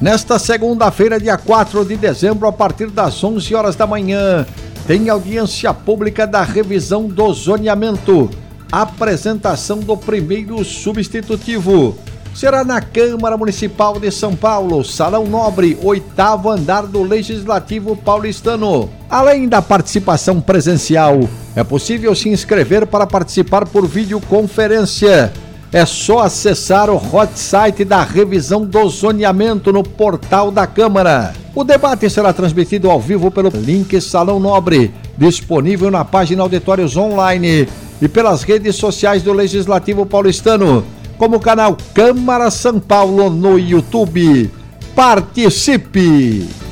Nesta segunda-feira, dia 4 de dezembro, a partir das 11 horas da manhã, tem audiência pública da revisão do zoneamento. Apresentação do primeiro substitutivo. Será na Câmara Municipal de São Paulo, Salão Nobre, oitavo andar do Legislativo Paulistano. Além da participação presencial, é possível se inscrever para participar por videoconferência é só acessar o hot site da revisão do zoneamento no portal da Câmara. O debate será transmitido ao vivo pelo link Salão Nobre, disponível na página Auditórios Online e pelas redes sociais do Legislativo Paulistano, como o canal Câmara São Paulo no YouTube. Participe!